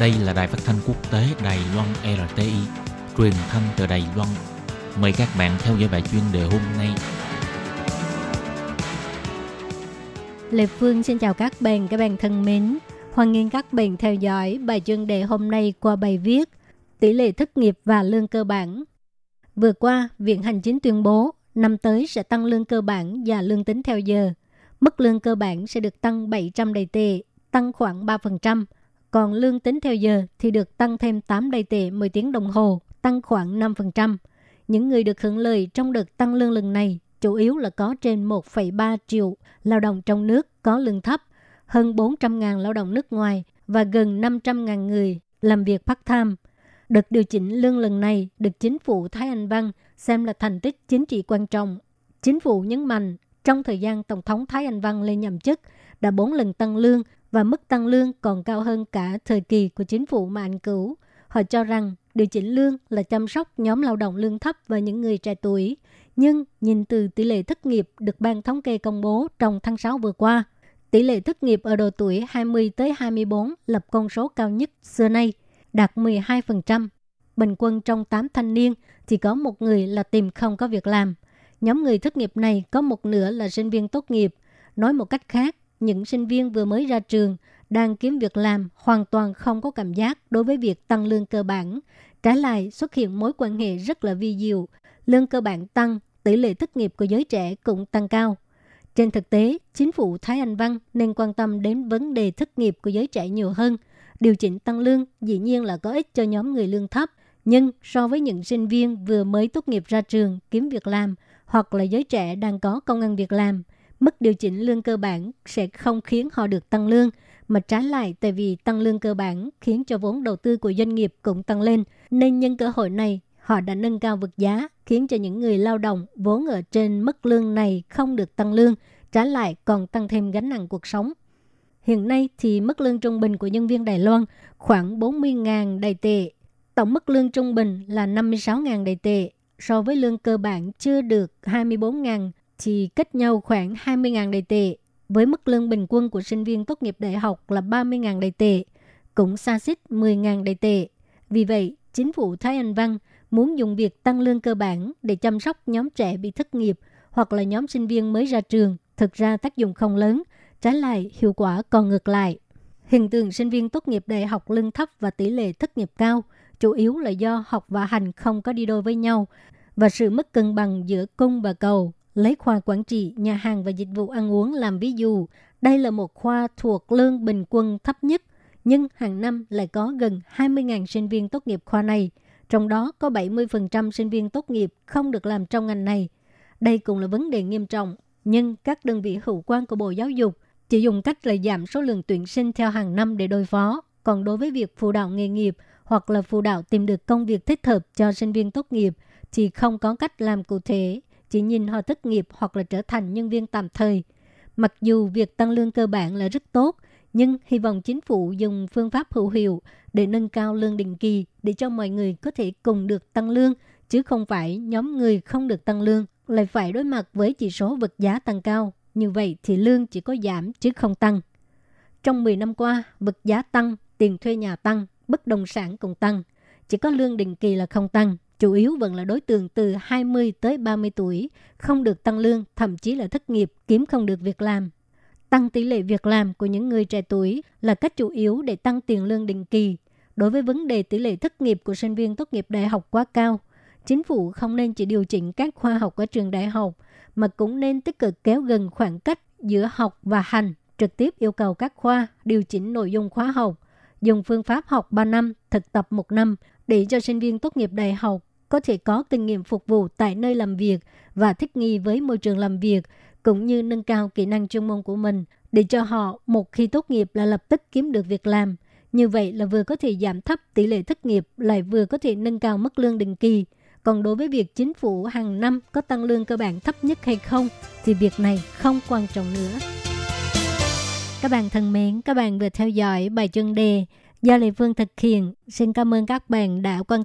Đây là đài phát thanh quốc tế Đài Loan RTI, truyền thanh từ Đài Loan. Mời các bạn theo dõi bài chuyên đề hôm nay. Lê Phương xin chào các bạn, các bạn thân mến. Hoan nghênh các bạn theo dõi bài chuyên đề hôm nay qua bài viết Tỷ lệ thất nghiệp và lương cơ bản. Vừa qua, Viện Hành Chính tuyên bố năm tới sẽ tăng lương cơ bản và lương tính theo giờ. Mức lương cơ bản sẽ được tăng 700 đầy tệ, tăng khoảng 3%. Còn lương tính theo giờ thì được tăng thêm 8 đầy tệ 10 tiếng đồng hồ, tăng khoảng 5%. Những người được hưởng lợi trong đợt tăng lương lần này chủ yếu là có trên 1,3 triệu lao động trong nước có lương thấp, hơn 400.000 lao động nước ngoài và gần 500.000 người làm việc part-time. Đợt điều chỉnh lương lần này được chính phủ Thái Anh Văn xem là thành tích chính trị quan trọng. Chính phủ nhấn mạnh trong thời gian Tổng thống Thái Anh Văn lên nhậm chức đã bốn lần tăng lương và mức tăng lương còn cao hơn cả thời kỳ của chính phủ mà anh cứu. Họ cho rằng điều chỉnh lương là chăm sóc nhóm lao động lương thấp và những người trẻ tuổi. Nhưng nhìn từ tỷ lệ thất nghiệp được ban thống kê công bố trong tháng 6 vừa qua, tỷ lệ thất nghiệp ở độ tuổi 20 tới 24 lập con số cao nhất xưa nay, đạt 12%. Bình quân trong 8 thanh niên thì có một người là tìm không có việc làm. Nhóm người thất nghiệp này có một nửa là sinh viên tốt nghiệp. Nói một cách khác, những sinh viên vừa mới ra trường đang kiếm việc làm hoàn toàn không có cảm giác đối với việc tăng lương cơ bản. Trái lại, xuất hiện mối quan hệ rất là vi diệu. Lương cơ bản tăng, tỷ lệ thất nghiệp của giới trẻ cũng tăng cao. Trên thực tế, chính phủ Thái Anh Văn nên quan tâm đến vấn đề thất nghiệp của giới trẻ nhiều hơn. Điều chỉnh tăng lương dĩ nhiên là có ích cho nhóm người lương thấp, nhưng so với những sinh viên vừa mới tốt nghiệp ra trường kiếm việc làm hoặc là giới trẻ đang có công ăn việc làm – mức điều chỉnh lương cơ bản sẽ không khiến họ được tăng lương, mà trái lại tại vì tăng lương cơ bản khiến cho vốn đầu tư của doanh nghiệp cũng tăng lên, nên nhân cơ hội này họ đã nâng cao vực giá, khiến cho những người lao động vốn ở trên mức lương này không được tăng lương, trái lại còn tăng thêm gánh nặng cuộc sống. Hiện nay thì mức lương trung bình của nhân viên Đài Loan khoảng 40.000 Đài tệ. Tổng mức lương trung bình là 56.000 Đài tệ, so với lương cơ bản chưa được 24.000 chỉ cách nhau khoảng 20.000 đầy tệ, với mức lương bình quân của sinh viên tốt nghiệp đại học là 30.000 đầy tệ, cũng xa xích 10.000 đầy tệ. Vì vậy, chính phủ Thái Anh Văn muốn dùng việc tăng lương cơ bản để chăm sóc nhóm trẻ bị thất nghiệp hoặc là nhóm sinh viên mới ra trường, thực ra tác dụng không lớn, trái lại hiệu quả còn ngược lại. Hiện tượng sinh viên tốt nghiệp đại học lương thấp và tỷ lệ thất nghiệp cao chủ yếu là do học và hành không có đi đôi với nhau và sự mất cân bằng giữa cung và cầu Lấy khoa quản trị, nhà hàng và dịch vụ ăn uống làm ví dụ, đây là một khoa thuộc lương bình quân thấp nhất, nhưng hàng năm lại có gần 20.000 sinh viên tốt nghiệp khoa này. Trong đó có 70% sinh viên tốt nghiệp không được làm trong ngành này. Đây cũng là vấn đề nghiêm trọng, nhưng các đơn vị hữu quan của Bộ Giáo dục chỉ dùng cách là giảm số lượng tuyển sinh theo hàng năm để đối phó. Còn đối với việc phụ đạo nghề nghiệp hoặc là phụ đạo tìm được công việc thích hợp cho sinh viên tốt nghiệp thì không có cách làm cụ thể chỉ nhìn họ thất nghiệp hoặc là trở thành nhân viên tạm thời. Mặc dù việc tăng lương cơ bản là rất tốt, nhưng hy vọng chính phủ dùng phương pháp hữu hiệu để nâng cao lương định kỳ để cho mọi người có thể cùng được tăng lương, chứ không phải nhóm người không được tăng lương lại phải đối mặt với chỉ số vật giá tăng cao. Như vậy thì lương chỉ có giảm chứ không tăng. Trong 10 năm qua, vật giá tăng, tiền thuê nhà tăng, bất động sản cũng tăng. Chỉ có lương định kỳ là không tăng chủ yếu vẫn là đối tượng từ 20 tới 30 tuổi, không được tăng lương, thậm chí là thất nghiệp, kiếm không được việc làm. Tăng tỷ lệ việc làm của những người trẻ tuổi là cách chủ yếu để tăng tiền lương định kỳ. Đối với vấn đề tỷ lệ thất nghiệp của sinh viên tốt nghiệp đại học quá cao, chính phủ không nên chỉ điều chỉnh các khoa học ở trường đại học, mà cũng nên tích cực kéo gần khoảng cách giữa học và hành, trực tiếp yêu cầu các khoa điều chỉnh nội dung khóa học, dùng phương pháp học 3 năm, thực tập 1 năm để cho sinh viên tốt nghiệp đại học có thể có kinh nghiệm phục vụ tại nơi làm việc và thích nghi với môi trường làm việc, cũng như nâng cao kỹ năng chuyên môn của mình để cho họ một khi tốt nghiệp là lập tức kiếm được việc làm. Như vậy là vừa có thể giảm thấp tỷ lệ thất nghiệp, lại vừa có thể nâng cao mức lương định kỳ. Còn đối với việc chính phủ hàng năm có tăng lương cơ bản thấp nhất hay không, thì việc này không quan trọng nữa. Các bạn thân mến, các bạn vừa theo dõi bài chân đề do Lê Phương thực hiện. Xin cảm ơn các bạn đã quan